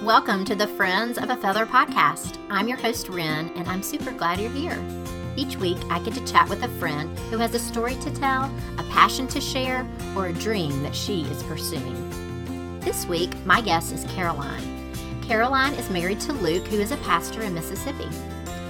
Welcome to the Friends of a Feather podcast. I'm your host, Ren, and I'm super glad you're here. Each week, I get to chat with a friend who has a story to tell, a passion to share, or a dream that she is pursuing. This week, my guest is Caroline. Caroline is married to Luke, who is a pastor in Mississippi.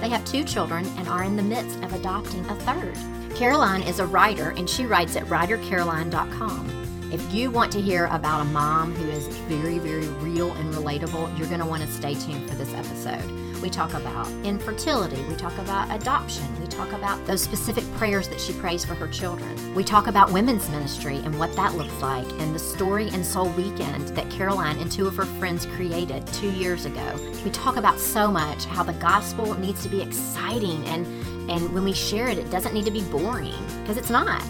They have two children and are in the midst of adopting a third. Caroline is a writer, and she writes at writercaroline.com. If you want to hear about a mom who is very, very real and relatable, you're going to want to stay tuned for this episode. We talk about infertility, we talk about adoption, we talk about those specific prayers that she prays for her children. We talk about women's ministry and what that looks like, and the Story and Soul Weekend that Caroline and two of her friends created two years ago. We talk about so much how the gospel needs to be exciting and and when we share it, it doesn't need to be boring because it's not.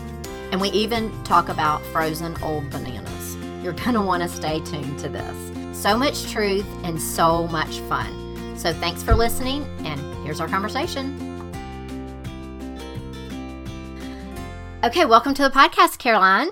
And we even talk about frozen old bananas. You're going to want to stay tuned to this. So much truth and so much fun. So thanks for listening, and here's our conversation. Okay, welcome to the podcast, Caroline.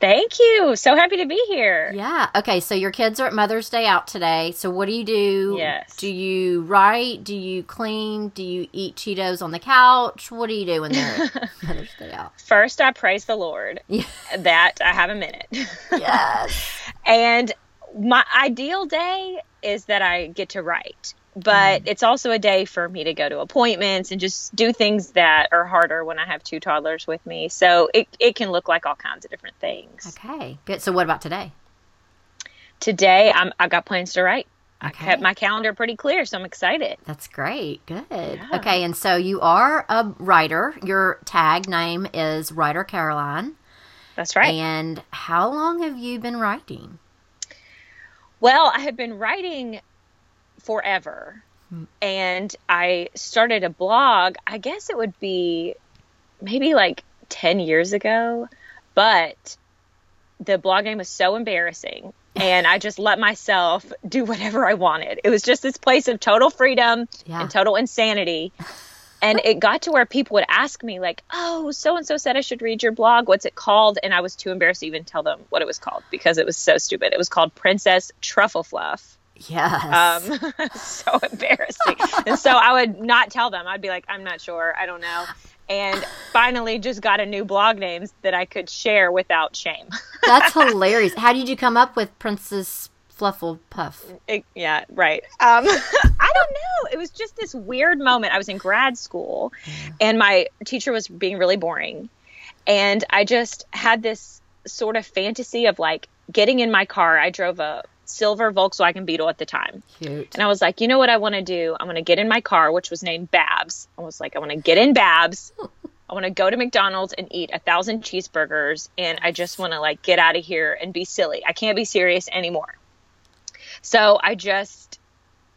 Thank you. So happy to be here. Yeah. Okay. So your kids are at Mother's Day out today. So what do you do? Yes. Do you write? Do you clean? Do you eat Cheetos on the couch? What do you do when they're Mother's Day out? First, I praise the Lord Yeah. that I have a minute. Yes. and my ideal day is that I get to write. But mm-hmm. it's also a day for me to go to appointments and just do things that are harder when I have two toddlers with me. So it, it can look like all kinds of different things. Okay. Good. So what about today? Today, I'm, I got plans to write. I Okay. kept my calendar pretty clear, so I'm excited. That's great. Good. Okay. And so you are a writer. Your tag name is Writer Caroline. That's right. And how long have you been writing? Well, I have been writing forever. And I started a blog, I guess it would be maybe like 10 years ago, but the blog name was so embarrassing. And I just let myself do whatever I wanted. It was just this place of total freedom Yeah. and total insanity. And it got to where people would ask me, like, oh, so and so said I should read your blog. What's it called? And I was too embarrassed to even tell them what it was called because it was so stupid. It was called Princess Truffle Fluff. Yes. Um, so embarrassing. and so I would not tell them. I'd be like, I'm not sure. I don't know. And finally, just got a new blog names that I could share without shame. That's hilarious. How did you come up with Princess Fluffle Puff? It- yeah, right. Um, I don't know. It was just this weird moment. I was in grad school, and my teacher was being really boring, and I just had this sort of fantasy of like getting in my car. I drove a silver Volkswagen Beetle at the time. Cute. And I was like, you know what I want to do? I'm going to get in my car, which was named Babs. I was like, I want to get in Babs. I want to go to McDonald's and eat a thousand cheeseburgers. And I just want to like get out of here and be silly. I can't be serious anymore. So I just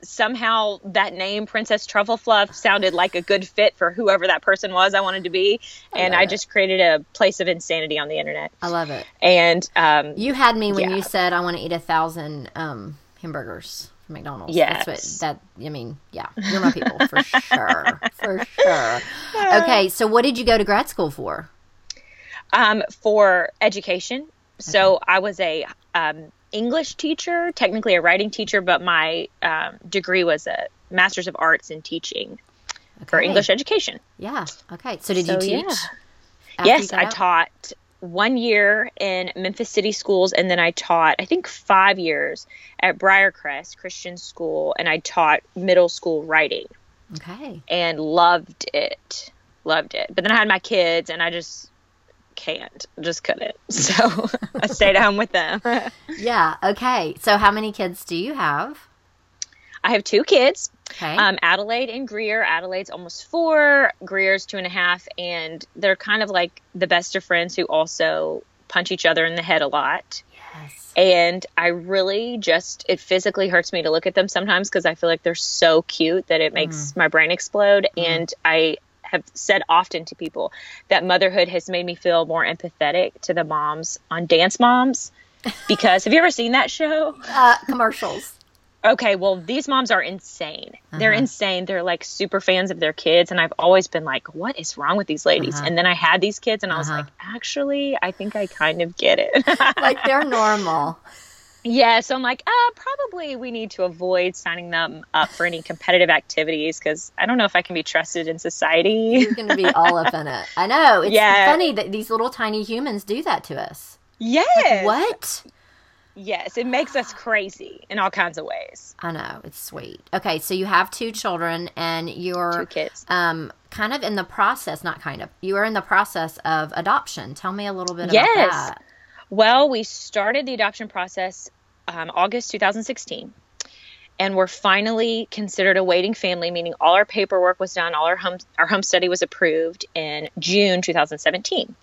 somehow that name, Princess Truffle Fluff, sounded like a good fit for whoever that person was I wanted to be. And love I just created a place of insanity on the internet. I love it. And um, You had me when Yeah. you said I want to eat a thousand um, hamburgers from McDonald's. Yes. That's what that I mean, yeah. You're my people for sure. For sure. Okay, so what did you go to grad school for? um, for education. So I was a um, English teacher, technically a writing teacher, but my um, degree was a Master's of Arts in Teaching for English education. Yeah. Okay. So did So, you teach? yeah. after you yes, I out? taught one year in Memphis City schools, and then I taught I think five years at Briarcrest Christian School, and I taught middle school writing Okay. and loved it, loved it. But then I had my kids, and I just can't, just couldn't. So I stayed home with them. Yeah. Okay. So how many kids do you have? I have two kids, Okay. um, Adelaide and Greer. Adelaide's almost four, Greer's two and a half, and they're kind of like the best of friends who also punch each other in the head a lot. yes. And I really just, it physically hurts me to look at them sometimes because I feel like they're so cute that it makes my brain explode. And I have said often to people that motherhood has made me feel more empathetic to the moms on Dance Moms. Because have you ever seen that show? Uh, commercials. Okay, well, these moms are insane. They're Uh-huh. insane. They're like super fans of their kids. And I've always been like, what is wrong with these ladies? Uh-huh. And then I had these kids and I was Uh-huh. like, actually, I think I kind of get it. Like they're normal. Yeah, so I'm like, uh, probably we need to avoid signing them up for any competitive activities because I don't know if I can be trusted in society. You're going to be all up in it. I know. It's Yeah. funny that these little tiny humans do that to us. Yes. What? Yes, it makes us crazy in all kinds of ways. I know. It's sweet. Okay, so you have two children and you're Two kids. um kind of in the process, not kind of. You are in the process of adoption. Tell me a little bit Yes. about that. Well, we started the adoption process um, August 2016, and we're finally considered a waiting family, meaning all our paperwork was done, all our home our home study was approved in June 2017.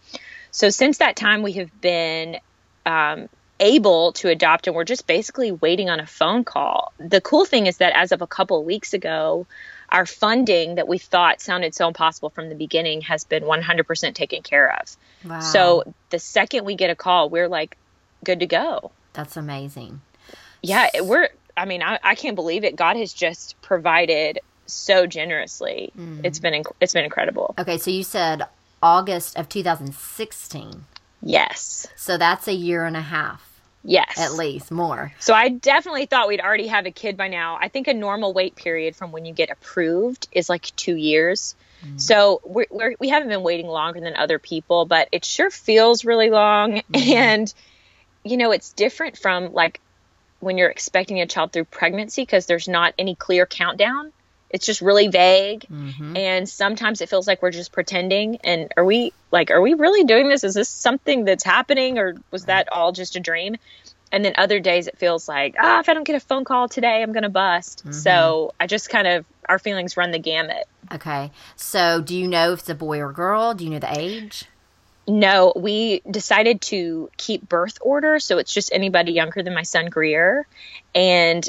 So since that time, we have been um, able to adopt, and we're just basically waiting on a phone call. The cool thing is that as of a couple of weeks ago. Our funding that we thought sounded so impossible from the beginning has been 100% taken care of. Wow. So the second we get a call, we're like good to go. that's amazing. Yeah, it- we're. I mean, I, I can't believe it. God has just provided so generously. Mm. It's been inc- it's been incredible. Okay, so you said August of 2016. Yes, So that's a year and a half yes, at least, more. So I definitely thought we'd already have a kid by now. I think a normal wait period from when you get approved is like two years. So we're, we're, we haven't been waiting longer than other people, but it sure feels really long. And, you know, it's different from like when you're expecting a child through pregnancy because there's not any clear countdown. It's just really vague. hmm And sometimes it feels like we're just pretending. And are we like, are we really doing this? Is this something that's happening or was that all just a dream? And then other days it feels like, ah, if I don't get a phone call today, I'm going to bust. So I just kind of, our feelings run the gamut. Okay. So do you know if it's a boy or girl? Do you know the age? No, we decided to keep birth order. So it's just anybody younger than my son Greer. And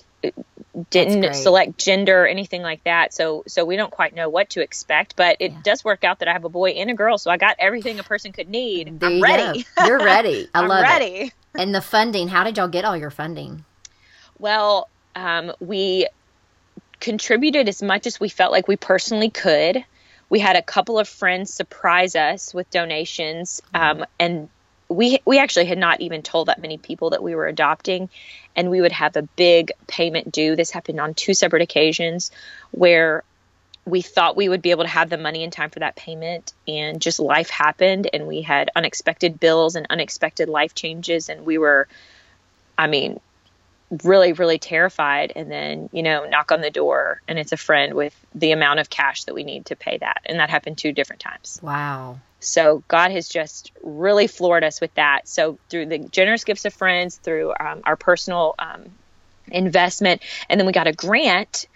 didn't select gender or anything like that. So so we don't quite know what to expect, but it Yeah. does work out that I have a boy and a girl, so I got everything a person could need. There I'm you ready. go. You're ready. I love it. ready. And the funding, how did y'all get all your funding? Well, um, we contributed as much as we felt like we personally could. We had a couple of friends surprise us with donations, um, and we we actually had not even told that many people that we were adopting, and we would have a big payment due. This happened on two separate occasions, where we thought we would be able to have the money in time for that payment, and just life happened, and we had unexpected bills and unexpected life changes, and we were, I mean, really really terrified and then you know knock on the door and it's a friend with the amount of cash that we need to pay that and that happened two different times Wow. So god has just really floored us with that so through the generous gifts of friends through um, our personal um, investment and then we got a grant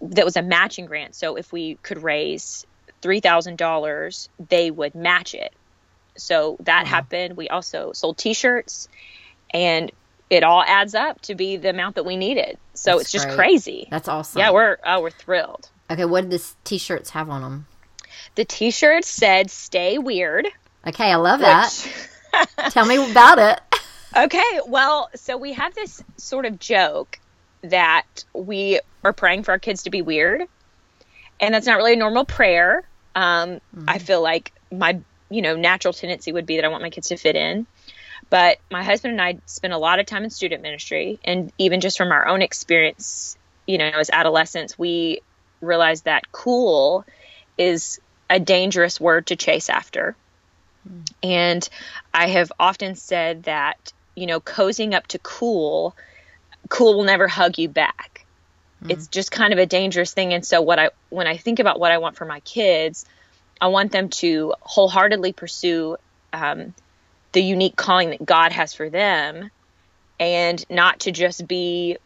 that was a matching grant so if we could raise $3000 they would match it so that Wow. happened we also sold t-shirts and it all adds up to be the amount that we needed so That's it's just great. crazy That's awesome. yeah we're oh, we're thrilled okay, what did the t-shirts have on them? The t-shirt said stay weird Okay, I love that. which Tell me about it. Okay, well, so we have this sort of joke that we are praying for our kids to be weird, and that's not really a normal prayer. Um, I feel like my, you know, natural tendency would be that I want my kids to fit in, but my husband and I spend a lot of time in student ministry, and even just from our own experience, you know, as adolescents, we realized that cool is a dangerous word to chase after. And I have often said that, you know, cozying up to cool, cool will never hug you back. It's just kind of a dangerous thing. And so what I when I think about what I want for my kids, I want them to wholeheartedly pursue um, the unique calling that God has for them and not to just be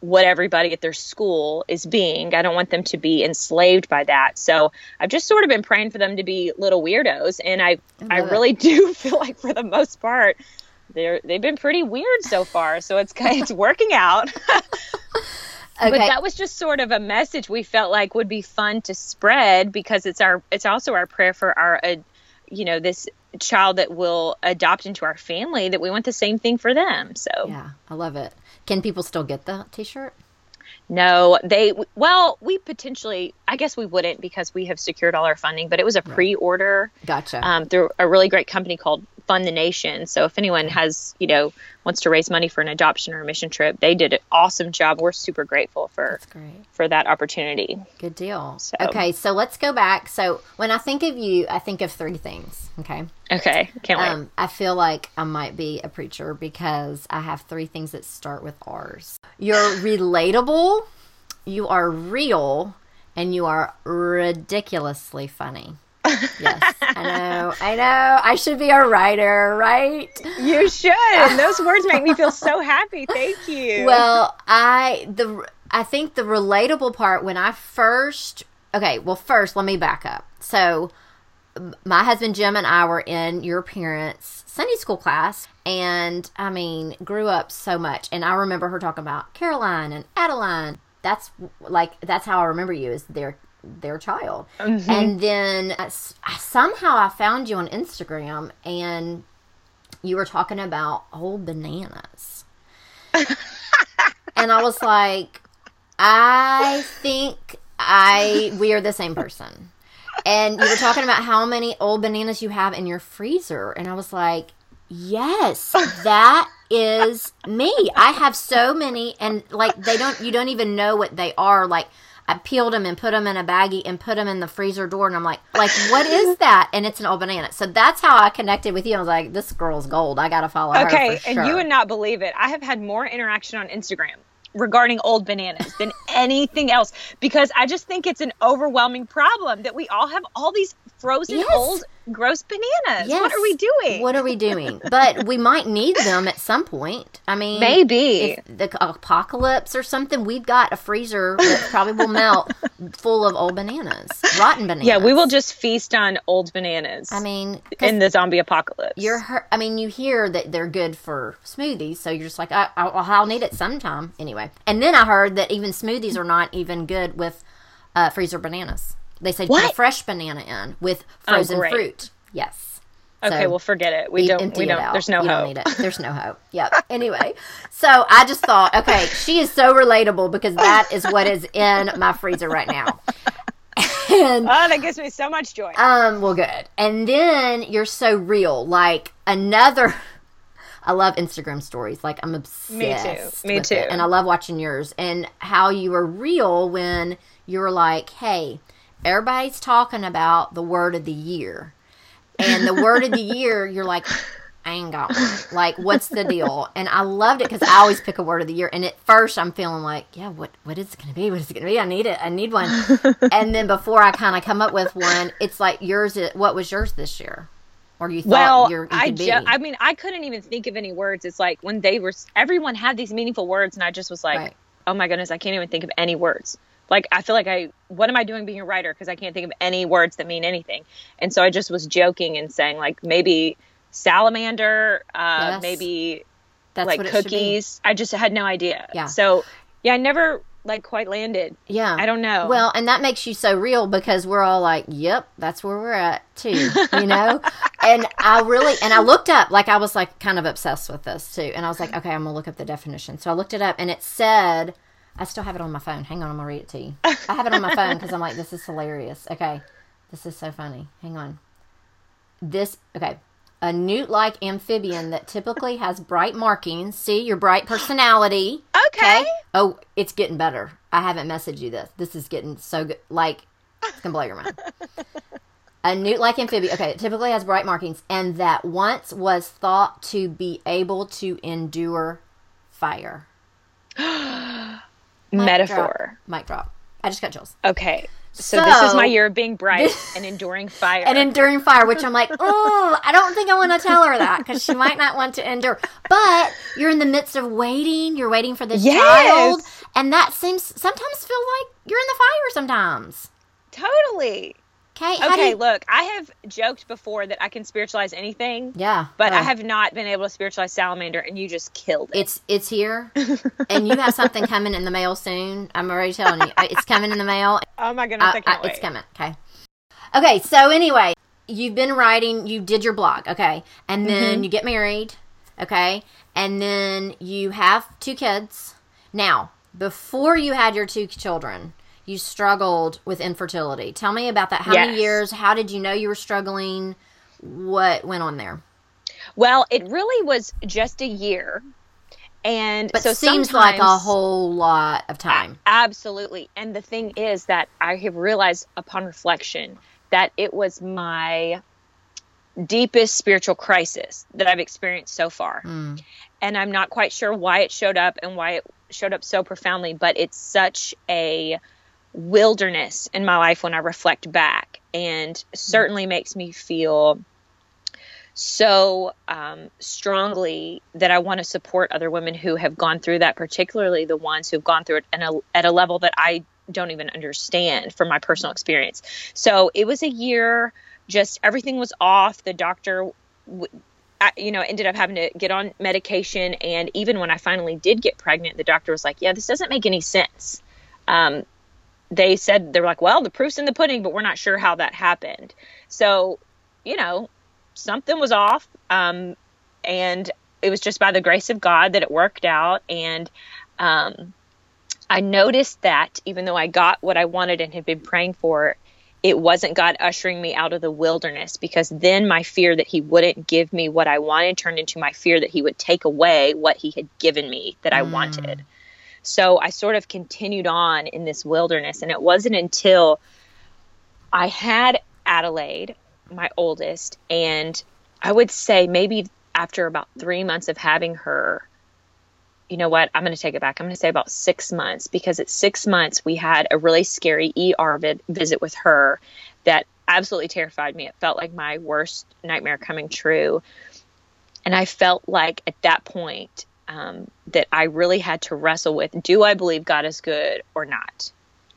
what everybody at their school is being. I don't want them to be enslaved by that. So I've just sort of been praying for them to be little weirdos. And I, I I it. really do feel like for the most part, they're, they've been pretty weird so far. So it's kind it's working out. Okay. But that was just sort of a message we felt like would be fun to spread because it's our it's also our prayer for our uh, you know this child that will adopt into our family that we want the same thing for them. So yeah, I love it. Can people still get the t-shirt? no, they well we potentially I guess we wouldn't because we have secured all our funding, but it was a pre-order Gotcha. um, through a really great company called fund the nation. So if anyone has, you know, wants to raise money for an adoption or a mission trip, they did an awesome job. We're super grateful for for that opportunity. Good deal. So- Okay, so let's go back. So when I think of you, I think of three things. Okay. Okay, can't wait. Um, I feel like I might be a preacher because I have three things that start with R's. You're relatable, you are real, and you are ridiculously funny. Yes, I know, I know. I should be a writer, right? You should. Those words make me feel so happy. Thank you. Well, I the I think the relatable part when I first okay, well first let me back up. So my husband Jim and I were in your parents' Sunday school class and I mean grew up so much and I remember her talking about Caroline and Adeline. That's like that's how I remember you is their their child. And then uh, somehow I found you on Instagram and you were talking about old bananas. and I was like, I think I we are the same person. And you were talking about how many old bananas you have in your freezer, and I was like, yes, that is me. I have so many, and like they don't, you don't even know what they are. Like I peeled them and put them in a baggie and put them in the freezer door, and I'm like, like what is that? And it's an old banana. So that's how I connected with you. I was like, this girl's gold. I gotta follow her. okay, and sure. you would not believe it. I have had more interaction on Instagram regarding old bananas than anything else because I just think it's an overwhelming problem that we all have all these frozen Yes. old gross bananas. What are we doing? What are we doing? But we might need them at some point. I mean, Maybe. the apocalypse or something, we've got a freezer that probably will melt full of old bananas, rotten bananas. yeah, we will just feast on old bananas. I mean, in the zombie apocalypse. you're. I mean, you hear that they're good for smoothies, so you're just like, I, I, I'll need it sometime anyway. And then I heard that even smoothies are not even good with uh, freezer bananas. They say put a fresh banana in with Oh, frozen great. fruit. Yes. okay, So- well forget it. We don't. We don't. There's no you hope. Don't need it. There's no hope. Yep. Anyway, so I just thought, okay, she is so relatable because that is what is in my freezer right now. And Oh, that gives me so much joy. um, well, good. And then you're so real. Like another. I love Instagram stories. Like I'm obsessed. Me too. Me too. it. And I love watching yours and how you were real when you were like, "Hey, everybody's talking about the word of the year," and the word of the year, you're like, "I ain't got one." Like, what's the deal? And I loved it because I always pick a word of the year. And at first, I'm feeling like, "Yeah, what what is it going to be? What is it going to be? I need it. I need one." and then before I kind of come up with one, it's like yours. What was yours this year? Or you thought well, you're, you I ju- I mean, I couldn't even think of any words. It's like when they were, everyone had these meaningful words, and I just was like, Right. oh my goodness, I can't even think of any words. Like I feel like I, what am I doing being a writer? Because I can't think of any words that mean anything. And so I just was joking and saying like maybe salamander, uh, Yes. maybe That's like what it should be. cookies. I just had no idea. Yeah. So yeah, I never like quite landed. Yeah. I don't know. Well, and that makes you so real because we're all like, "Yep, that's where we're at too," you know. and I really and I looked up, like I was like kind of obsessed with this too, and I was like, "Okay, I'm gonna look up the definition." So I looked it up, and it said, "I still have it on my phone. Hang on, I'm gonna read it to you. I have it on my phone because I'm like, this is hilarious. Okay, this is so funny. Hang on. This okay." A newt-like amphibian that typically has bright markings. See your bright personality. okay. Oh, it's getting better. I haven't messaged you this. This is getting so good. Like, it's going to blow your mind. A newt like amphibian, okay, it typically has bright markings, and that once was thought to be able to endure fire. Mic Metaphor. Drop. Mic drop. I just got chills. Okay. So, this is my year of being bright and enduring fire. And enduring fire, which I'm like, oh, I don't think I want to tell her that because she might not want to endure. But you're in the midst of waiting. You're waiting for this Yes. child, and that seems sometimes feel like you're in the fire. Sometimes, totally. Okay. Okay, you- look, I have joked before that I can spiritualize anything, Yeah, but I have not been able to spiritualize salamander, and you just killed it. It's it's here, and you have something coming in the mail soon. I'm already telling you, it's coming in the mail. oh my goodness, I, I- I- wait. it's coming. Okay. Okay. So anyway, you've been writing. You did your blog. Okay, and then Mm-hmm. you get married. Okay, and then you have two kids. Now, before you had your two children, you struggled with infertility. Tell me about that. How many years? How did you know you were struggling? What went on there? Well, it really was just a year. And but so seems like a whole lot of time. Absolutely. And the thing is that I have realized upon reflection that it was my deepest spiritual crisis that I've experienced so far. Mm. And I'm not quite sure why it showed up and why it showed up so profoundly, but it's such a wilderness in my life when I reflect back and certainly makes me feel so um, strongly that I want to support other women who have gone through that, particularly the ones who've gone through it a, at a level that I don't even understand from my personal experience. So it was a year, just everything was off. The doctor, you know, ended up having to get on medication. And even when I finally did get pregnant, the doctor was like, yeah, this doesn't make any sense. Um, they said, they're like, well, the proof's in the pudding, but we're not sure how that happened. So, you know, something was off. Um, and it was just by the grace of God that it worked out. And um, I noticed that even though I got what I wanted and had been praying for, it wasn't God ushering me out of the wilderness because then my fear that He wouldn't give me what I wanted turned into my fear that He would take away what He had given me that I mm. wanted. So I sort of continued on in this wilderness. And it wasn't until I had Adelaide my oldest, and I would say maybe after about three months of having her, you know what? I'm going to take it back. I'm going to say about six months because at six months we had a really scary ER visit with her that absolutely terrified me. It felt like my worst nightmare coming true. And I felt like at that point um, that I really had to wrestle with do I believe God is good or not?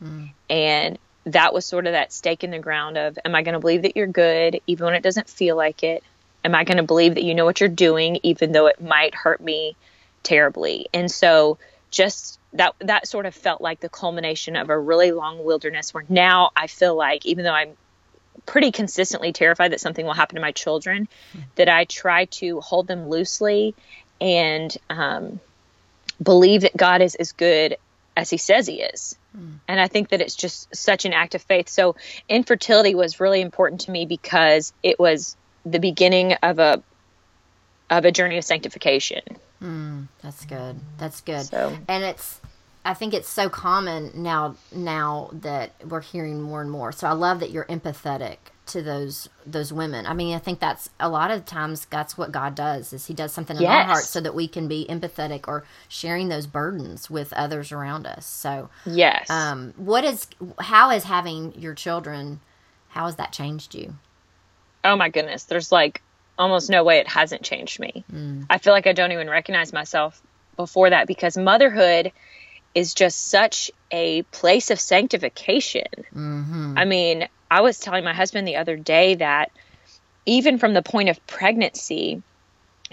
Mm. And that was sort of that stake in the ground of am I going to believe that you're good even when it doesn't feel like it? Am I going to believe that you know what you're doing even though it might hurt me terribly? And so just that that sort of felt like the culmination of a really long wilderness where now I feel like even though I'm pretty consistently terrified that something will happen to my children mm. that I try to hold them loosely and um, believe that God is as good as he says he is. Mm. And I think that it's just such an act of faith. So infertility was really important to me because it was the beginning of a of a journey of sanctification. Mm, that's good. That's good. So. And it's I think it's so common now now that we're hearing more and more. So I love that you're empathetic to those those women. I mean, I think that's a lot of times that's what God does is he does something in yes. our heart so that we can be empathetic or sharing those burdens with others around us. So, yes. Um what is how is having your children how has that changed you? Oh my goodness. There's like almost no way it hasn't changed me. Mm. I feel like I don't even recognize myself before that because motherhood is just such a place of sanctification. Mm-hmm. I mean, I was telling my husband the other day that even from the point of pregnancy,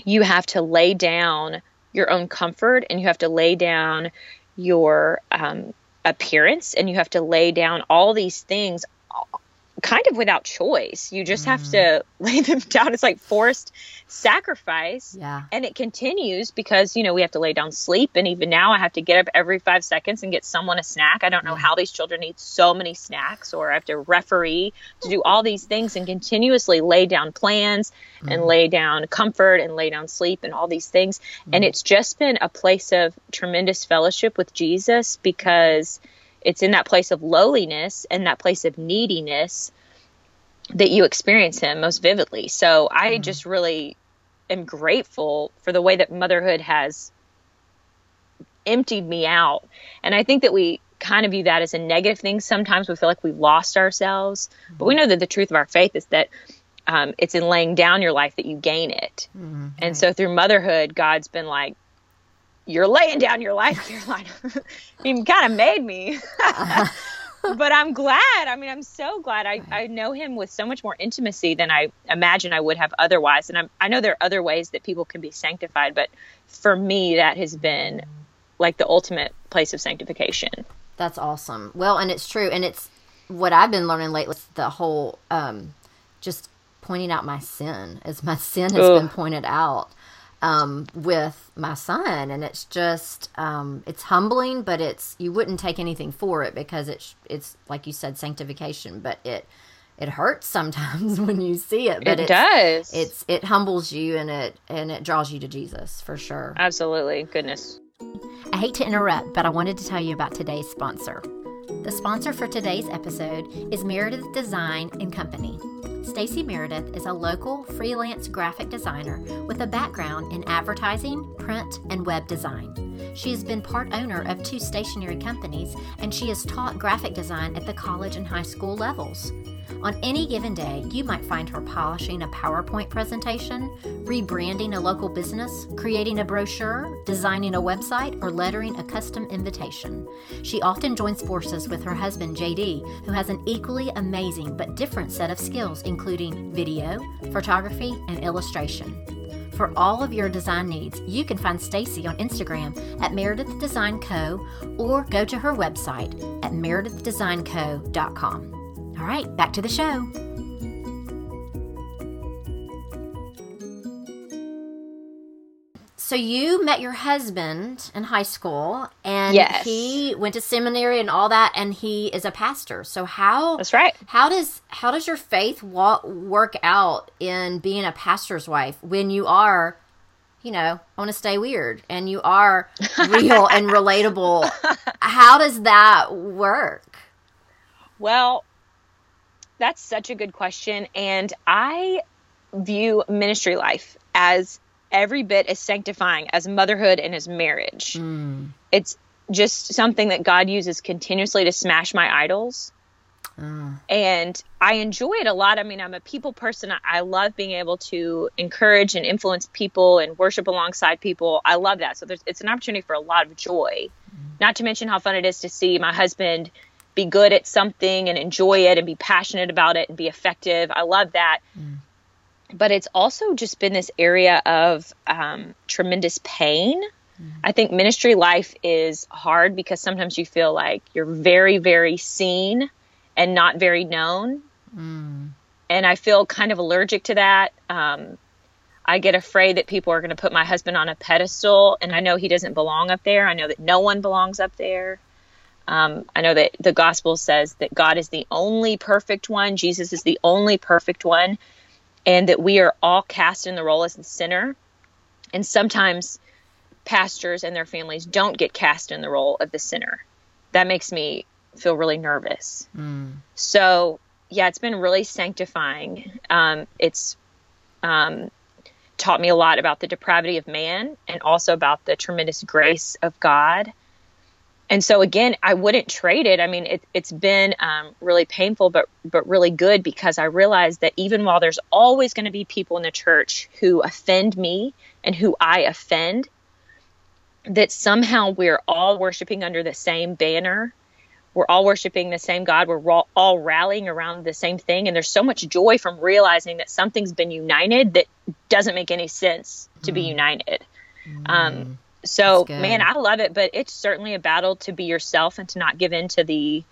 you have to lay down your own comfort and you have to lay down your um, appearance and you have to lay down all these things kind of without choice. You just mm. have to lay them down. It's like forced sacrifice. Yeah. And it continues because, you know, we have to lay down sleep. And even now I have to get up every five seconds and get someone a snack. I don't know yeah. how these children eat so many snacks or I have to referee to do all these things and continuously lay down plans mm. and lay down comfort and lay down sleep and all these things. Mm. And it's just been a place of tremendous fellowship with Jesus because – it's in that place of lowliness and that place of neediness that you experience him most vividly. So I mm-hmm. just really am grateful for the way that motherhood has emptied me out. And I think that we kind of view that as a negative thing. Sometimes we feel like we've lost ourselves, mm-hmm. but we know that the truth of our faith is that um, it's in laying down your life that you gain it. Mm-hmm. And so through motherhood, God's been like, you're laying down your life, Caroline. you kind of made me. but I'm glad. I mean, I'm so glad. I, I know him with so much more intimacy than I imagine I would have otherwise. And I'm, I know there are other ways that people can be sanctified, but for me, that has been like the ultimate place of sanctification. That's awesome. Well, and it's true. And it's what I've been learning lately the whole um, just pointing out my sin as my sin has Ugh. been pointed out um, with my son, and it's just um, it's humbling, but it's you wouldn't take anything for it because it's it's like you said sanctification, but it it hurts sometimes when you see it, but it does. It's it humbles you and it and it draws you to Jesus for sure. Absolutely. Goodness. I hate to interrupt, but I wanted to tell you about today's sponsor. The sponsor for today's episode is Meredith Design and Company. Stacy Meredith is a local freelance graphic designer with a background in advertising, print, and web design. She has been part owner of two stationery companies and she has taught graphic design at the college and high school levels. On any given day, you might find her polishing a PowerPoint presentation, rebranding a local business, creating a brochure, designing a website, or lettering a custom invitation. She often joins forces with her husband, JD, who has an equally amazing but different set of skills, including video, photography, and illustration. For all of your design needs, you can find Stacy on Instagram at Meredith Design Co. or go to her website at meredithdesignco.com. All right, back to the show. So you met your husband in high school, and Yes. he went to seminary and all that, and he is a pastor. So how That's right. how does how does your faith wa- work out in being a pastor's wife when you are, you know, I want to stay weird, and you are real and relatable? How does that work? Well, that's such a good question. And I view ministry life as every bit as sanctifying as motherhood and as marriage. Mm. It's just something that God uses continuously to smash my idols. Uh, And I enjoy it a lot. I mean, I'm a people person. I love being able to encourage and influence people and worship alongside people. I love that. So there's, it's an opportunity for a lot of joy. Not to mention how fun it is to see my husband be good at something and enjoy it and be passionate about it and be effective. I love that. But it's also just been this area of um, tremendous pain. I think ministry life is hard because sometimes you feel like you're very, very seen and not very known. mm, And I feel kind of allergic to that. Um, I get afraid that people are going to put my husband on a pedestal, and I know he doesn't belong up there. I know that no one belongs up there. Um, I know that the gospel says that God is the only perfect one, Jesus is the only perfect one, and that we are all cast in the role as the sinner. And sometimes pastors and their families don't get cast in the role of the sinner. That makes me feel really nervous. mm, So yeah, it's been really sanctifying. Um, it's um, taught me a lot about the depravity of man and also about the tremendous grace of God. And so again, I wouldn't trade it. I mean, it, it's been um, really painful, but but really good because I realized that even while there's always going to be people in the church who offend me and who I offend, that somehow we're all worshiping under the same banner we're all worshiping the same God. We're all rallying around the same thing. And there's so much joy from realizing that something's been united that doesn't make any sense to be united. Um, so, man, I love it, but it's certainly a battle to be yourself and to not give in to the,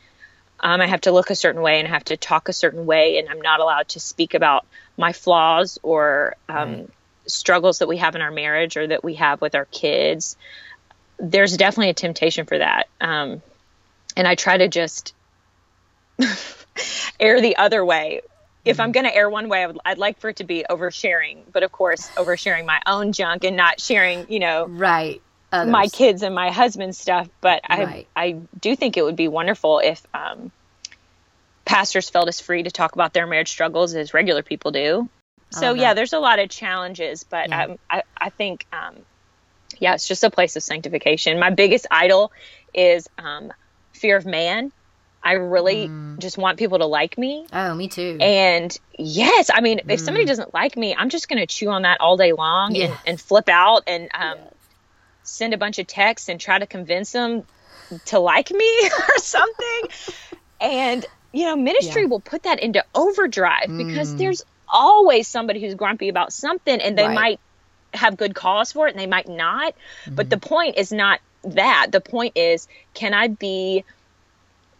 um, I have to look a certain way and I have to talk a certain way. And I'm not allowed to speak about my flaws or um, struggles that we have in our marriage or that we have with our kids. There's definitely a temptation for that. Um, and I try to just err the other way. If I'm going to err one way, I would, I'd like for it to be oversharing, but of course, oversharing my own junk and not sharing, you know, right. my kids and my husband's stuff. But Right. I, I do think it would be wonderful if um, pastors felt as free to talk about their marriage struggles as regular people do. So yeah, there's a lot of challenges, but Yeah. um, I, I think, um, yeah, it's just a place of sanctification. My biggest idol is um, fear of man. I really Mm. just want people to like me. Oh, me too. And yes, I mean, if somebody doesn't like me, I'm just going to chew on that all day long and, Mm. Yes. and flip out and um, send a bunch of texts and try to convince them to like me or something. and, you know, ministry Yeah. will put that into overdrive because Mm. there's always somebody who's grumpy about something and they Right. might have good cause for it and they might not. Mm-hmm. But the point is not that. The point is, can I be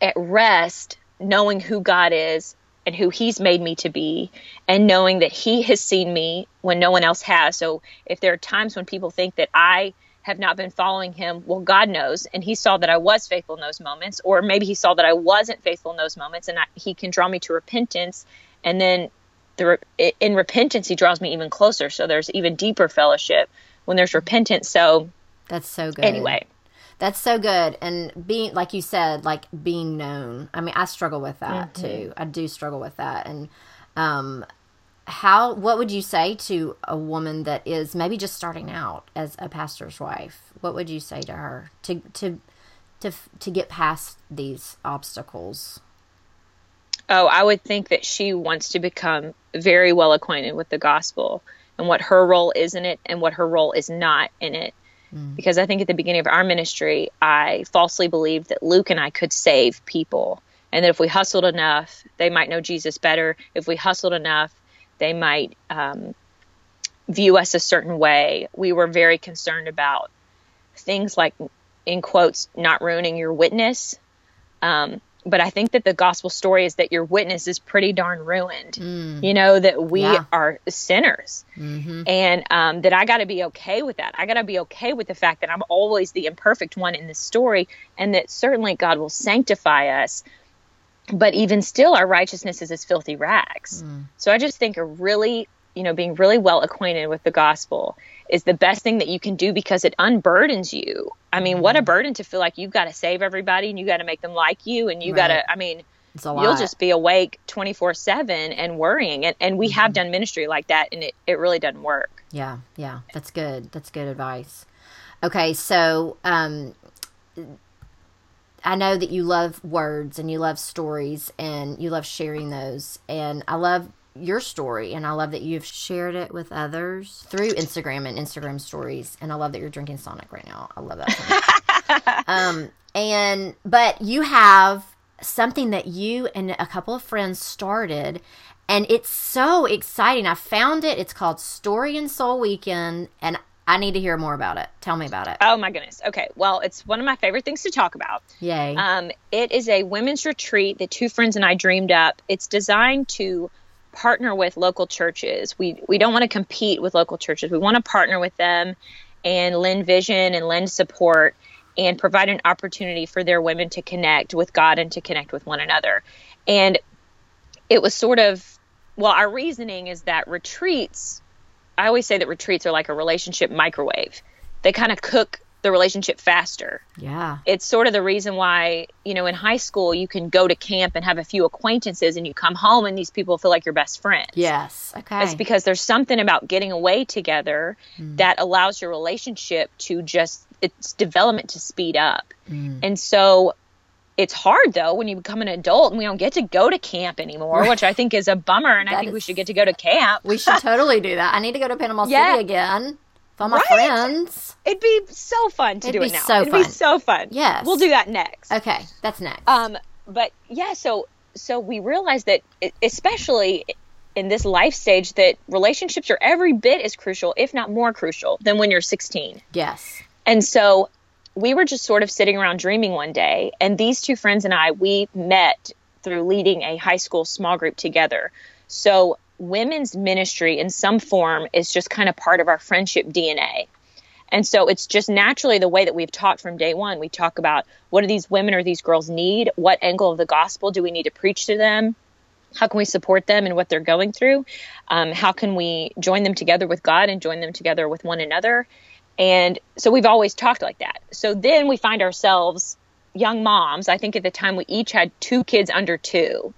at rest knowing who God is and who He's made me to be, and knowing that He has seen me when no one else has. So if there are times when people think that I have not been following him. Well, God knows. And he saw that I was faithful in those moments. Or maybe he saw that I wasn't faithful in those moments and I, he can draw me to repentance. And then the, in repentance, he draws me even closer. So there's even deeper fellowship when there's repentance. So that's so good. Anyway. That's so good. And being, like you said, like being known. I mean, I struggle with that mm-hmm. too. I do struggle with that. And, um, how what would you say to a woman that is maybe just starting out as a pastor's wife what would you say to her to to to to get past these obstacles oh i would think that she wants to become very well acquainted with the gospel and what her role is in it and what her role is not in it mm. because i think at the beginning of our ministry i falsely believed that luke and i could save people and that if we hustled enough they might know jesus better if we hustled enough they might um, view us a certain way. We were very concerned about things like, in quotes, not ruining your witness. Um, but I think that the gospel story is that your witness is pretty darn ruined. Mm. You know, that we yeah. are sinners. Mm-hmm. And um, that I got to be okay with that. I got to be okay with the fact that I'm always the imperfect one in this story, and that certainly God will sanctify us but even still our righteousness is as filthy rags mm. so i just think a really you know being really well acquainted with the gospel is the best thing that you can do because it unburdens you i mean what a mm-hmm. burden to feel like you've got to save everybody and you got to make them like you and you right. got to i mean you'll just be awake 24 7 and worrying and, and we mm-hmm. have done ministry like that and it, it really doesn't work yeah yeah that's good that's good advice okay so um I know that you love words and you love stories and you love sharing those. And I love your story and I love that you've shared it with others through Instagram and Instagram stories. And I love that you're drinking Sonic right now. I love that. um, and, but you have something that you and a couple of friends started and it's so exciting. I found it. It's called Story and Soul Weekend, and I need to hear more about it. Tell me about it. Oh my goodness. Okay. Well, it's one of my favorite things to talk about. Yay. Um, it is a women's retreat that two friends and I dreamed up. It's designed to partner with local churches. We we don't want to compete with local churches. We want to partner with them and lend vision and lend support and provide an opportunity for their women to connect with God and to connect with one another. And it was sort of well, our reasoning is that retreats I always say that retreats are like a relationship microwave. They kind of cook the relationship faster. Yeah. It's sort of the reason why, you know, in high school you can go to camp and have a few acquaintances and you come home and these people feel like your best friends. Yes. Okay. It's because there's something about getting away together mm. that allows your relationship to just its development to speed up. Mm. And so it's hard though when you become an adult and we don't get to go to camp anymore, which I think is a bummer. And I think is, we should get to go to camp. we should totally do that. I need to go to Panama yeah. City again with all my right? friends. It'd be so fun to It'd do it now. So It'd fun. be so fun. Yes, we'll do that next. Okay, that's next. Um, but yeah, so so we realized that especially in this life stage that relationships are every bit as crucial, if not more crucial, than when you're 16. Yes. And so we were just sort of sitting around dreaming one day, and these two friends and I, we met through leading a high school small group together. So, women's ministry in some form is just kind of part of our friendship DNA. And so it's just naturally the way that we've talked from day one. We talk about what do these women or these girls need? What angle of the gospel do we need to preach to them? How can we support them in what they're going through? Um, how can we join them together with God and join them together with one another? And so we've always talked like that. So then we find ourselves young moms. I think at the time we each had two kids under two.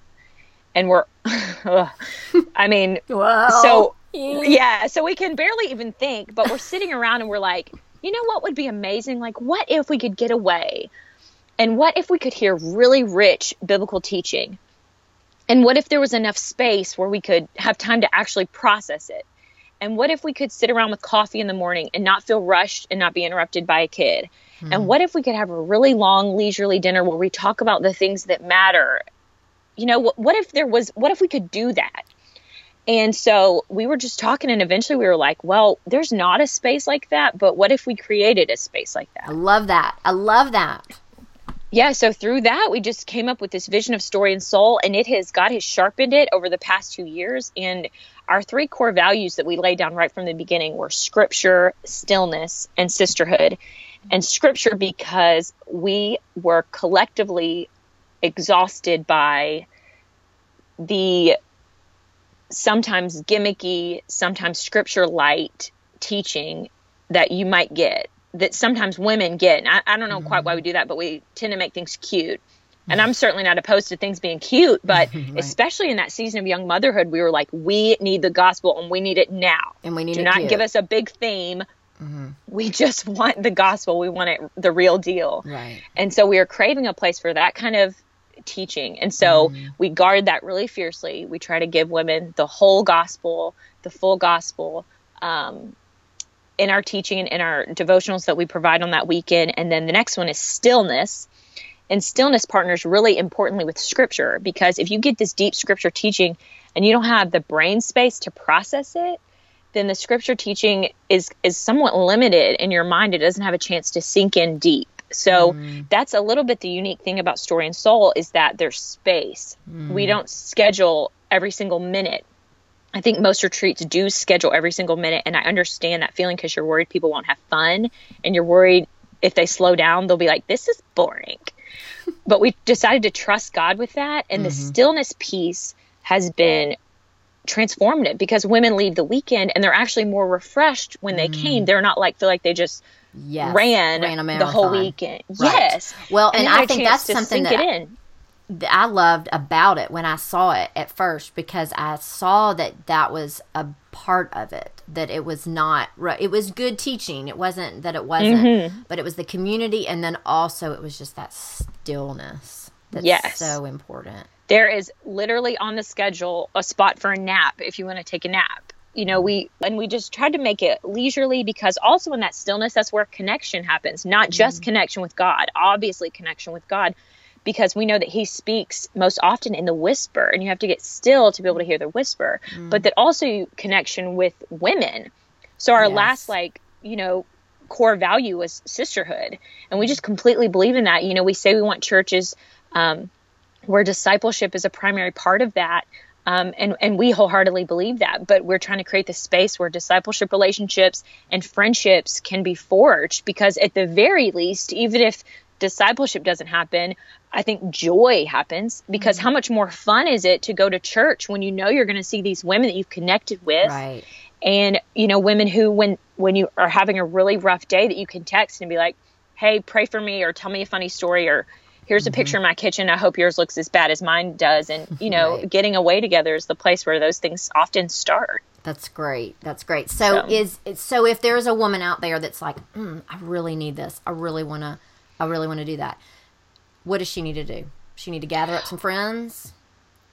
And we're, I mean, so yeah, so we can barely even think, but we're sitting around and we're like, you know what would be amazing? Like, what if we could get away? And what if we could hear really rich biblical teaching? And what if there was enough space where we could have time to actually process it? And what if we could sit around with coffee in the morning and not feel rushed and not be interrupted by a kid? Mm. And what if we could have a really long, leisurely dinner where we talk about the things that matter? You know, what, what if there was, what if we could do that? And so we were just talking, and eventually we were like, well, there's not a space like that, but what if we created a space like that? I love that. I love that yeah, so through that, we just came up with this vision of story and soul, and it has God has sharpened it over the past two years. And our three core values that we laid down right from the beginning were scripture, stillness, and sisterhood. And scripture because we were collectively exhausted by the sometimes gimmicky, sometimes scripture light teaching that you might get that sometimes women get. I, I, don't know mm-hmm. quite why we do that, but we tend to make things cute. And I'm certainly not opposed to things being cute, but right. especially in that season of young motherhood, we were like, we need the gospel and we need it now. And we need do not cute. give us a big theme. Mm-hmm. We just want the gospel. We want it the real deal. Right. And so we are craving a place for that kind of teaching. And so mm-hmm. we guard that really fiercely. We try to give women the whole gospel, the full gospel, um, in our teaching and in our devotionals that we provide on that weekend. And then the next one is stillness. And stillness partners really importantly with scripture because if you get this deep scripture teaching and you don't have the brain space to process it, then the scripture teaching is is somewhat limited in your mind. It doesn't have a chance to sink in deep. So mm. that's a little bit the unique thing about Story and Soul is that there's space. Mm. We don't schedule every single minute. I think most retreats do schedule every single minute, and I understand that feeling because you're worried people won't have fun, and you're worried if they slow down, they'll be like, "This is boring." but we decided to trust God with that, and mm-hmm. the stillness piece has been transformative because women leave the weekend and they're actually more refreshed when they mm. came. They're not like feel like they just yes, ran, ran the whole weekend. Right. Yes. Well, and, and I think that's something that I, I loved about it when I saw it at first because I saw that that was a part of it that it was not it was good teaching it wasn't that it wasn't mm-hmm. but it was the community and then also it was just that stillness that's yes. so important there is literally on the schedule a spot for a nap if you want to take a nap you know we and we just tried to make it leisurely because also in that stillness that's where connection happens not just mm-hmm. connection with god obviously connection with god because we know that he speaks most often in the whisper and you have to get still to be able to hear the whisper mm. but that also connection with women so our yes. last like you know core value was sisterhood and we just completely believe in that you know we say we want churches um, where discipleship is a primary part of that. Um, and, and we wholeheartedly believe that, but we're trying to create the space where discipleship relationships and friendships can be forged because, at the very least, even if discipleship doesn't happen, I think joy happens because mm-hmm. how much more fun is it to go to church when you know you're going to see these women that you've connected with? Right. And, you know, women who, when, when you are having a really rough day, that you can text and be like, hey, pray for me or tell me a funny story or, here's a picture mm-hmm. of my kitchen. I hope yours looks as bad as mine does. And, you know, right. getting away together is the place where those things often start. That's great. That's great. So, so is so if there's a woman out there that's like, mm, I really need this. I really want to I really want to do that. What does she need to do? She need to gather up some friends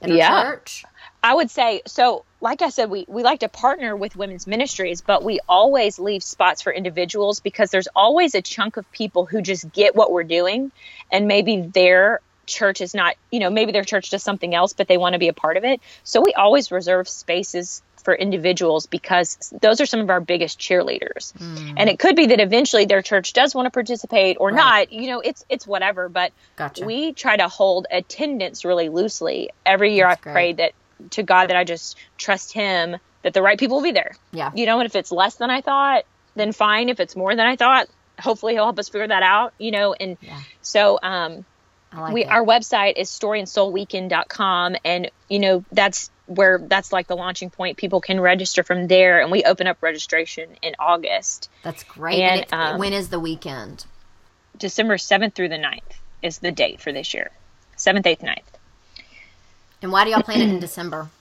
her yeah. church? I would say so. Like I said, we, we like to partner with women's ministries, but we always leave spots for individuals because there's always a chunk of people who just get what we're doing, and maybe their church is not, you know, maybe their church does something else, but they want to be a part of it. So we always reserve spaces for individuals because those are some of our biggest cheerleaders. Mm. And it could be that eventually their church does want to participate or right. not. You know, it's it's whatever. But gotcha. we try to hold attendance really loosely. Every year That's I've great. prayed that to God that I just trust him that the right people will be there. Yeah. You know, and if it's less than I thought, then fine. If it's more than I thought, hopefully he'll help us figure that out, you know, and yeah. so um like we our website is storyandsoulweekend.com and you know that's where that's like the launching point. People can register from there, and we open up registration in August. That's great. And, and um, when is the weekend? December 7th through the 9th is the date for this year 7th, 8th, 9th. And why do y'all plan it in December?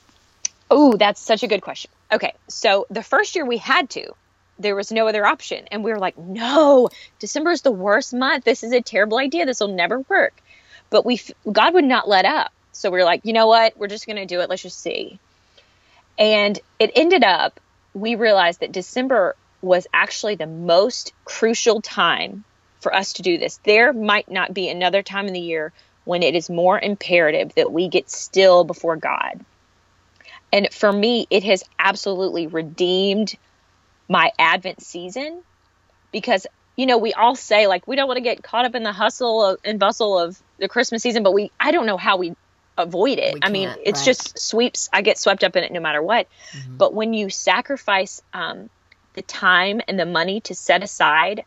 Oh, that's such a good question. Okay, so the first year we had to, there was no other option. And we were like, no, December is the worst month. This is a terrible idea. This will never work. But we, God would not let up. So we are like, you know what? We're just going to do it. Let's just see. And it ended up, we realized that December was actually the most crucial time for us to do this. There might not be another time in the year when it is more imperative that we get still before God. And for me, it has absolutely redeemed my Advent season because, you know, we all say like we don't want to get caught up in the hustle and bustle of the Christmas season, but we, I don't know how we avoid it. We I mean, it's right. just sweeps. I get swept up in it no matter what. Mm-hmm. But when you sacrifice um, the time and the money to set aside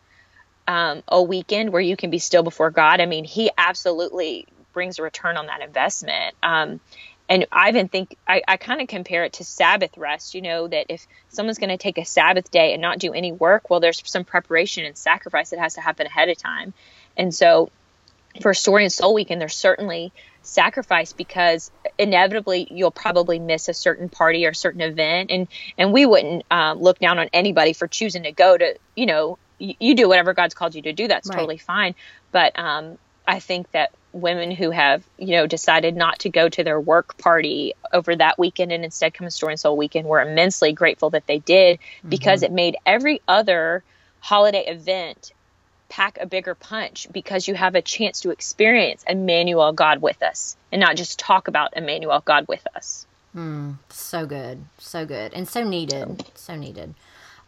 um, a weekend where you can be still before God, I mean, He absolutely brings a return on that investment. Um, and I even think I, I kind of compare it to Sabbath rest. You know that if someone's going to take a Sabbath day and not do any work, well, there's some preparation and sacrifice that has to happen ahead of time. And so, for Story and Soul Weekend, there's certainly sacrifice because inevitably you'll probably miss a certain party or a certain event, and and we wouldn't um, look down on anybody for choosing to go to. You know, you, you do whatever God's called you to do. That's Right. totally fine. But um, I think that women who have you know decided not to go to their work party over that weekend and instead come to Story and Soul Weekend, we're immensely grateful that they did mm-hmm. because it made every other holiday event pack a bigger punch because you have a chance to experience Emmanuel God with us and not just talk about Emmanuel God with us. Mm, so good. So good. And so needed. So needed.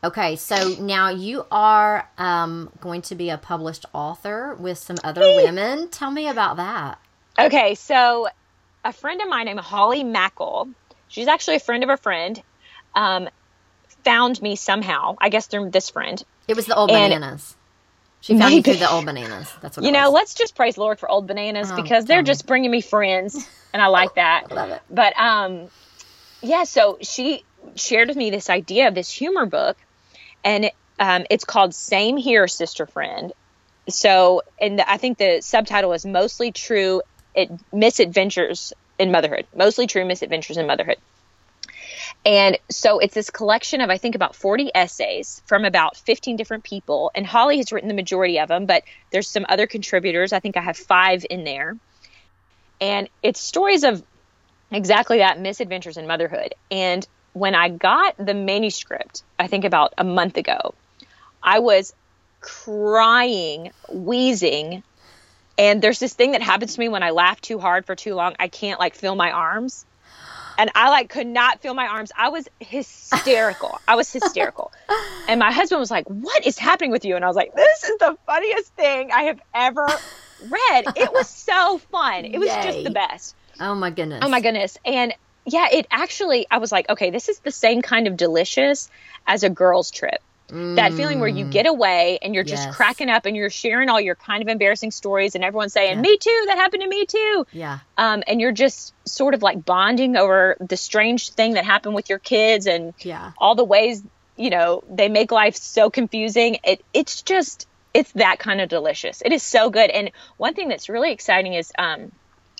Okay, so now you are um, going to be a published author with some other women. Tell me about that. Okay, so a friend of mine named Holly Mackle, she's actually a friend of a friend, um, found me somehow, I guess through this friend. It was the old And- bananas. She found Maybe. through the old bananas. That's what You know, was. let's just praise Lord for old bananas Oh, because they're me. just bringing me friends, and I like that. Love it. But um, yeah. So she shared with me this idea of this humor book, and um, it's called "Same Here, Sister Friend." So, and I think the subtitle is "Mostly True it, Misadventures in Motherhood." Mostly true misadventures in motherhood. And so it's this collection of, I think, about 40 essays from about 15 different people. And Holly has written the majority of them, but there's some other contributors. I think I have five in there. And it's stories of exactly that misadventures in motherhood. And when I got the manuscript, I think about a month ago, I was crying, wheezing. And there's this thing that happens to me when I laugh too hard for too long. I can't like feel my arms and I like could not feel my arms. I was hysterical. I was hysterical. And my husband was like, "What is happening with you?" And I was like, "This is the funniest thing I have ever read. It was so fun. It was Yay. just the best. Oh my goodness. Oh my goodness. And yeah, it actually I was like, "Okay, this is the same kind of delicious as a girls trip." That feeling where you get away and you're just Yes. cracking up and you're sharing all your kind of embarrassing stories and everyone's saying, Yeah. "Me too, that happened to me too." Yeah. um, and you're just sort of like bonding over the strange thing that happened with your kids and Yeah. all the ways you know they make life so confusing it it's just it's that kind of delicious it is so good and one thing that's really exciting is um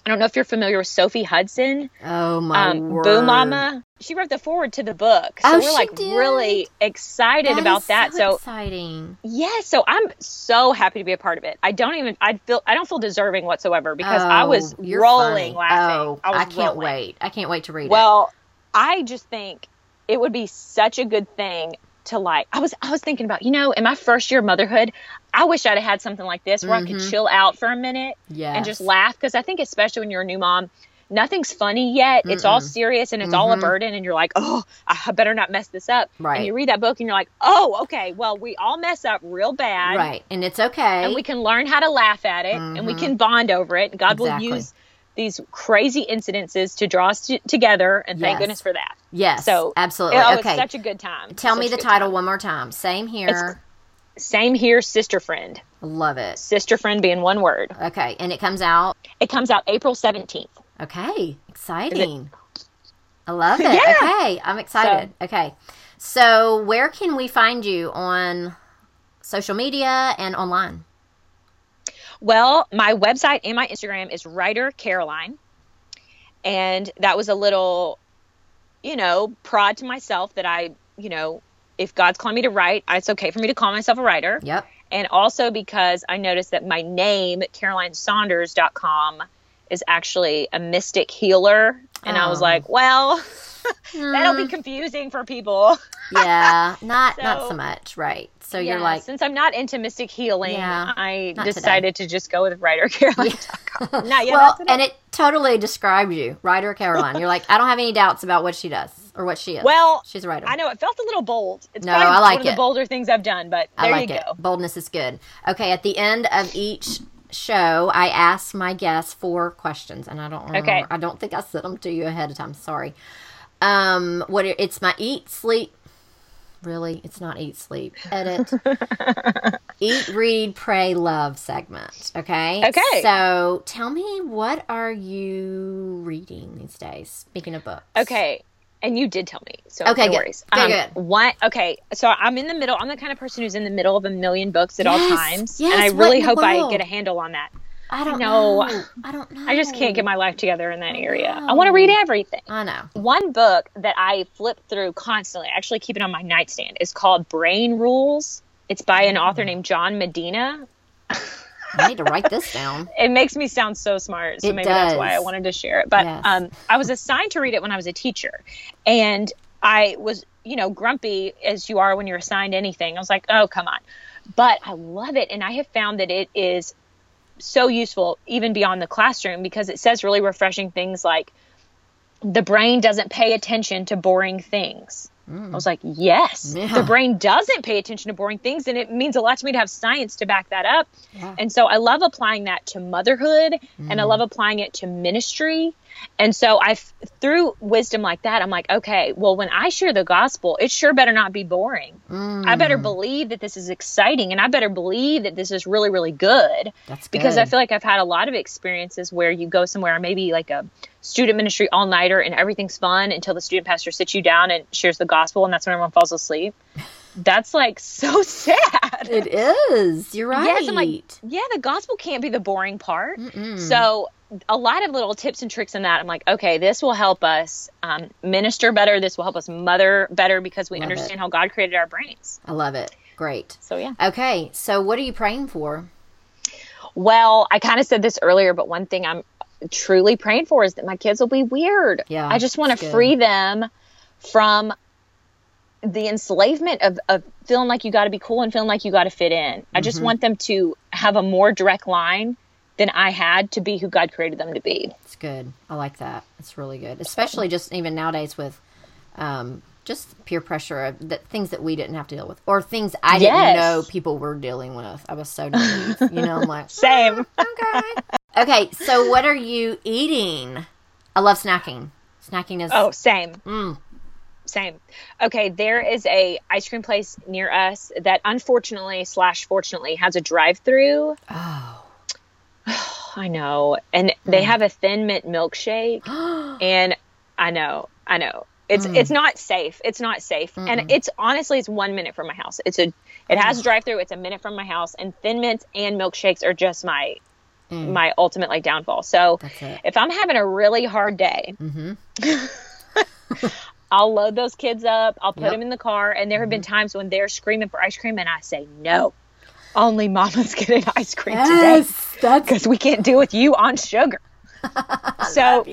i don't know if you're familiar with sophie hudson Oh my um word. boo mama she wrote the forward to the book so Oh, we're like did? really excited That about that So, so exciting. yeah, so I'm so happy to be a part of it. I don't even I feel I don't feel deserving whatsoever because I was Oh, rolling funny. laughing. Oh, I was can't rolling. wait. I can't wait to read it. Well, I just think it would be such a good thing to like. I was I was thinking about you know in my first year of motherhood, I wish I'd have had something like this where I could chill out for a minute Yes. and just laugh because I think especially when you're a new mom. Nothing's funny yet. It's all serious and it's all a burden, and you're like, "Oh, I better not mess this up." Right. And you read that book, and you're like, "Oh, okay. Well, we all mess up real bad, Right. And it's okay. and we can learn how to laugh at it and we can bond over it. God Mm-hmm. Exactly. will use these crazy incidences to draw us t- together, and thank Yes. goodness for that. yes. So absolutely. Oh, okay. it's such a good time. Tell me the title time. one more time. Same here. Same here, sister friend. Love it. Sister friend being one word. Okay. And it comes out. It comes out April seventeenth. Okay. Exciting. I love it. Yeah. Okay. I'm excited. Okay. So, where can we find you on social media and online? Well, my website and my Instagram is writer Caroline, and that was a little, you know, prod to myself that I, you know, if God's calling me to write, it's okay for me to call myself a writer. Yep. and also because I noticed that my name, CarolineSaunders.com, is actually a mystic healer. And I was Oh. like, well, that'll be mm. confusing for people. Yeah. Not not so So- much. Right. So Yeah, you're like, since I'm not into mystic healing, Yeah, I not decided to just go with writercaroline.com. Not yet. well, enough. and it totally describes you, writer Caroline. You're like, I don't have any doubts about what she does or what she is. well, she's a writer. I know it felt a little bold. It's No, probably I like one of it. the bolder things I've done, but there I like you it. go. Boldness is good. Okay, at the end of each show, I ask my guests four questions, and I don't remember. Okay. I don't think I sent them to you ahead of time. Sorry. Um, what it- it's my eat, sleep. Really, it's not eat, sleep. Edit. eat, read, pray, love segment. Okay. Okay. So tell me, what are you reading these days? Speaking of books. Okay. And you did tell me. So Okay, no good. worries. Um, Good, good. One, okay. So I'm in the middle. I'm the kind of person who's in the middle of a million books at all times. yes, and I really hope I get a handle on that. I don't know. know. I don't know. I just can't get my life together in that area. know. I want to read everything. I know. One book that I flip through constantly, I actually keep it on my nightstand, is called Brain Rules. It's by an Mm. author named John Medina. I need to write this down. It makes me sound so smart, so It maybe that's why I wanted to share it. But Yes. um, I was assigned to read it when I was a teacher, and I was, you know, grumpy as you are when you're assigned anything. I was like, oh, come on. But I love it, and I have found that it is so useful even beyond the classroom because it says really refreshing things like the brain doesn't pay attention to boring things. I was mm. like, yes, Yeah. the brain doesn't pay attention to boring things. And it means a lot to me to have science to back that up. Yeah. And so I love applying that to motherhood and I mm. love applying it to ministry. And so I, through wisdom like that, I'm like, okay, well, when I share the gospel, it sure better not be boring. I better Mm. believe that this is exciting and I better believe that this is really, really good That's because I feel like I've had a lot of experiences where you go somewhere, maybe like a student ministry all nighter, and everything's fun until the student pastor sits you down and shares the gospel, and that's when everyone falls asleep. That's like so sad. It is. You're right. Yes, I'm like, yeah, the gospel can't be the boring part. So, a lot of little tips and tricks in that. I'm like, okay, this will help us um, minister better. This will help us mother better because we Love it. understand how God created our brains. I love it. Great. So, yeah. Okay, so what are you praying for? Well, I kind of said this earlier, but one thing I'm truly praying for is that my kids will be weird. Yeah, I just want to free them from the enslavement of, of feeling like you got to be cool and feeling like you got to fit in. I Mm-hmm. just want them to have a more direct line than I had to be who God created them to be. It's good. I like that. It's really good, especially just even nowadays with um, just peer pressure of that things that we didn't have to deal with, or things I didn't know people were dealing with. I was so naive. you know, I'm like, Same. okay. Okay, so what are you eating? I love snacking. Snacking is Oh, same. Mm. Same. Okay, there is a ice cream place near us that unfortunately slash fortunately has a drive through. oh, I know. And they have a thin mint milkshake and I know, I know. It's it's not safe. It's not safe. And it's honestly it's 1 minute from my house. It's a it has a drive through, it's a minute from my house and thin mints and milkshakes are just my my ultimate like downfall. So if I'm having a really hard day, mm-hmm. I'll load those kids up. I'll put Yep. them in the car, and there have been times when they're screaming for ice cream, and I say no. Only mama's getting ice cream today yes, that's because we can't deal with you on sugar. so.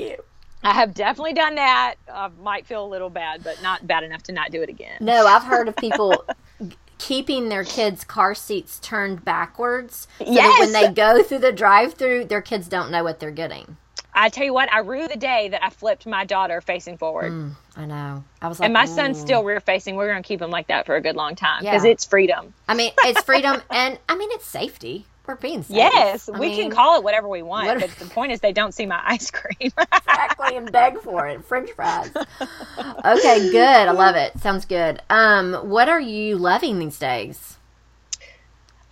I have definitely done that. I might feel a little bad, but not bad enough to not do it again. No, I've heard of people keeping their kids' car seats turned backwards so that when they go through the drive-through, their kids don't know what they're getting. I tell you what, I rue the day that I flipped my daughter facing forward. I know. I was like, And my son's still rear facing. We're going to keep him like that for a good long time because Yeah. it's freedom. I mean, it's freedom, and I mean, it's safety. We're being safe. Yes, I we mean, can call it whatever we want, what- but the point is they don't see my ice cream. exactly and beg for it. French fries. Okay, good. I love it. Sounds good. Um, what are you loving these days?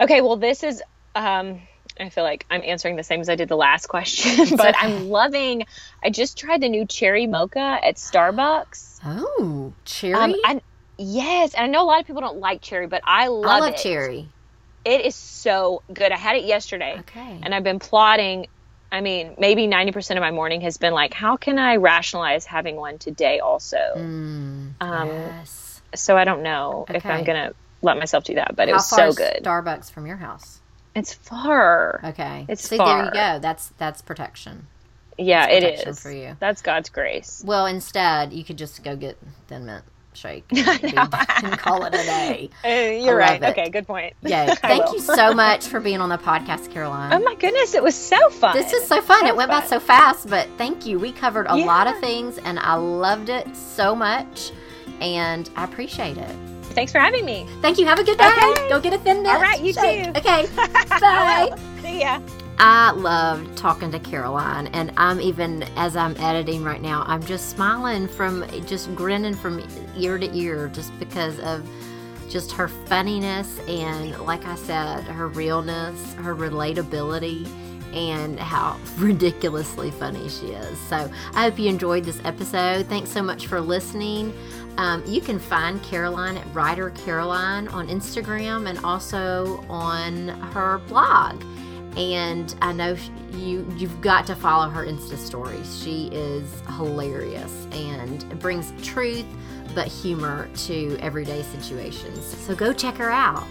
okay, well, this is. Um, I feel like I'm answering the same as I did the last question, but. I'm loving. I just tried the new cherry mocha at Starbucks. Oh, cherry. Um, I, yes, and I know a lot of people don't like cherry, but I love, I love it. cherry. It is so good. I had it yesterday, Okay. and I've been plotting. I mean, maybe 90% of my morning has been like, how can I rationalize having one today also? Mm, Um, yes. So I don't know if I'm going to let myself do that, but it was so good. Starbucks from your house? It's far. Okay. It's See, there you go. That's that's protection. Yeah, it protection is. for you. That's God's grace. Well, instead, you could just go get Thin Mint shake and, and call it a day. Uh, you're right. it. Okay, good point. I Thank you so much for being on the podcast, Caroline. Oh my goodness, it was so fun. This is so fun. So it went by so fast, but thank you. We covered a lot of things and I loved it so much and I appreciate it. Thanks for having me. Thank you. Have a good day. Okay. Go get a thin mint. All right, you shake. too. Okay. Bye. See ya. I love talking to Caroline, and I'm even as I'm editing right now, I'm just smiling from just grinning from ear to ear just because of just her funniness and, like I said, her realness, her relatability, and how ridiculously funny she is. So I hope you enjoyed this episode. Thanks so much for listening. Um, you can find Caroline at Writer Caroline on Instagram and also on her blog and I know you you've got to follow her Insta stories. She is hilarious and brings truth but humor to everyday situations. So go check her out.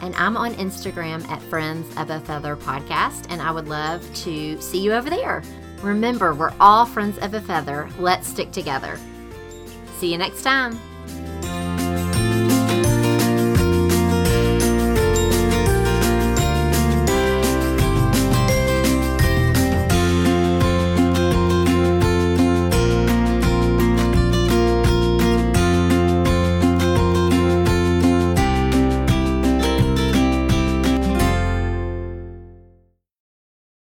And I'm on Instagram at Friends of a Feather Podcast, and I would love to see you over there. Remember, we're all friends of a feather. Let's stick together. See you next time.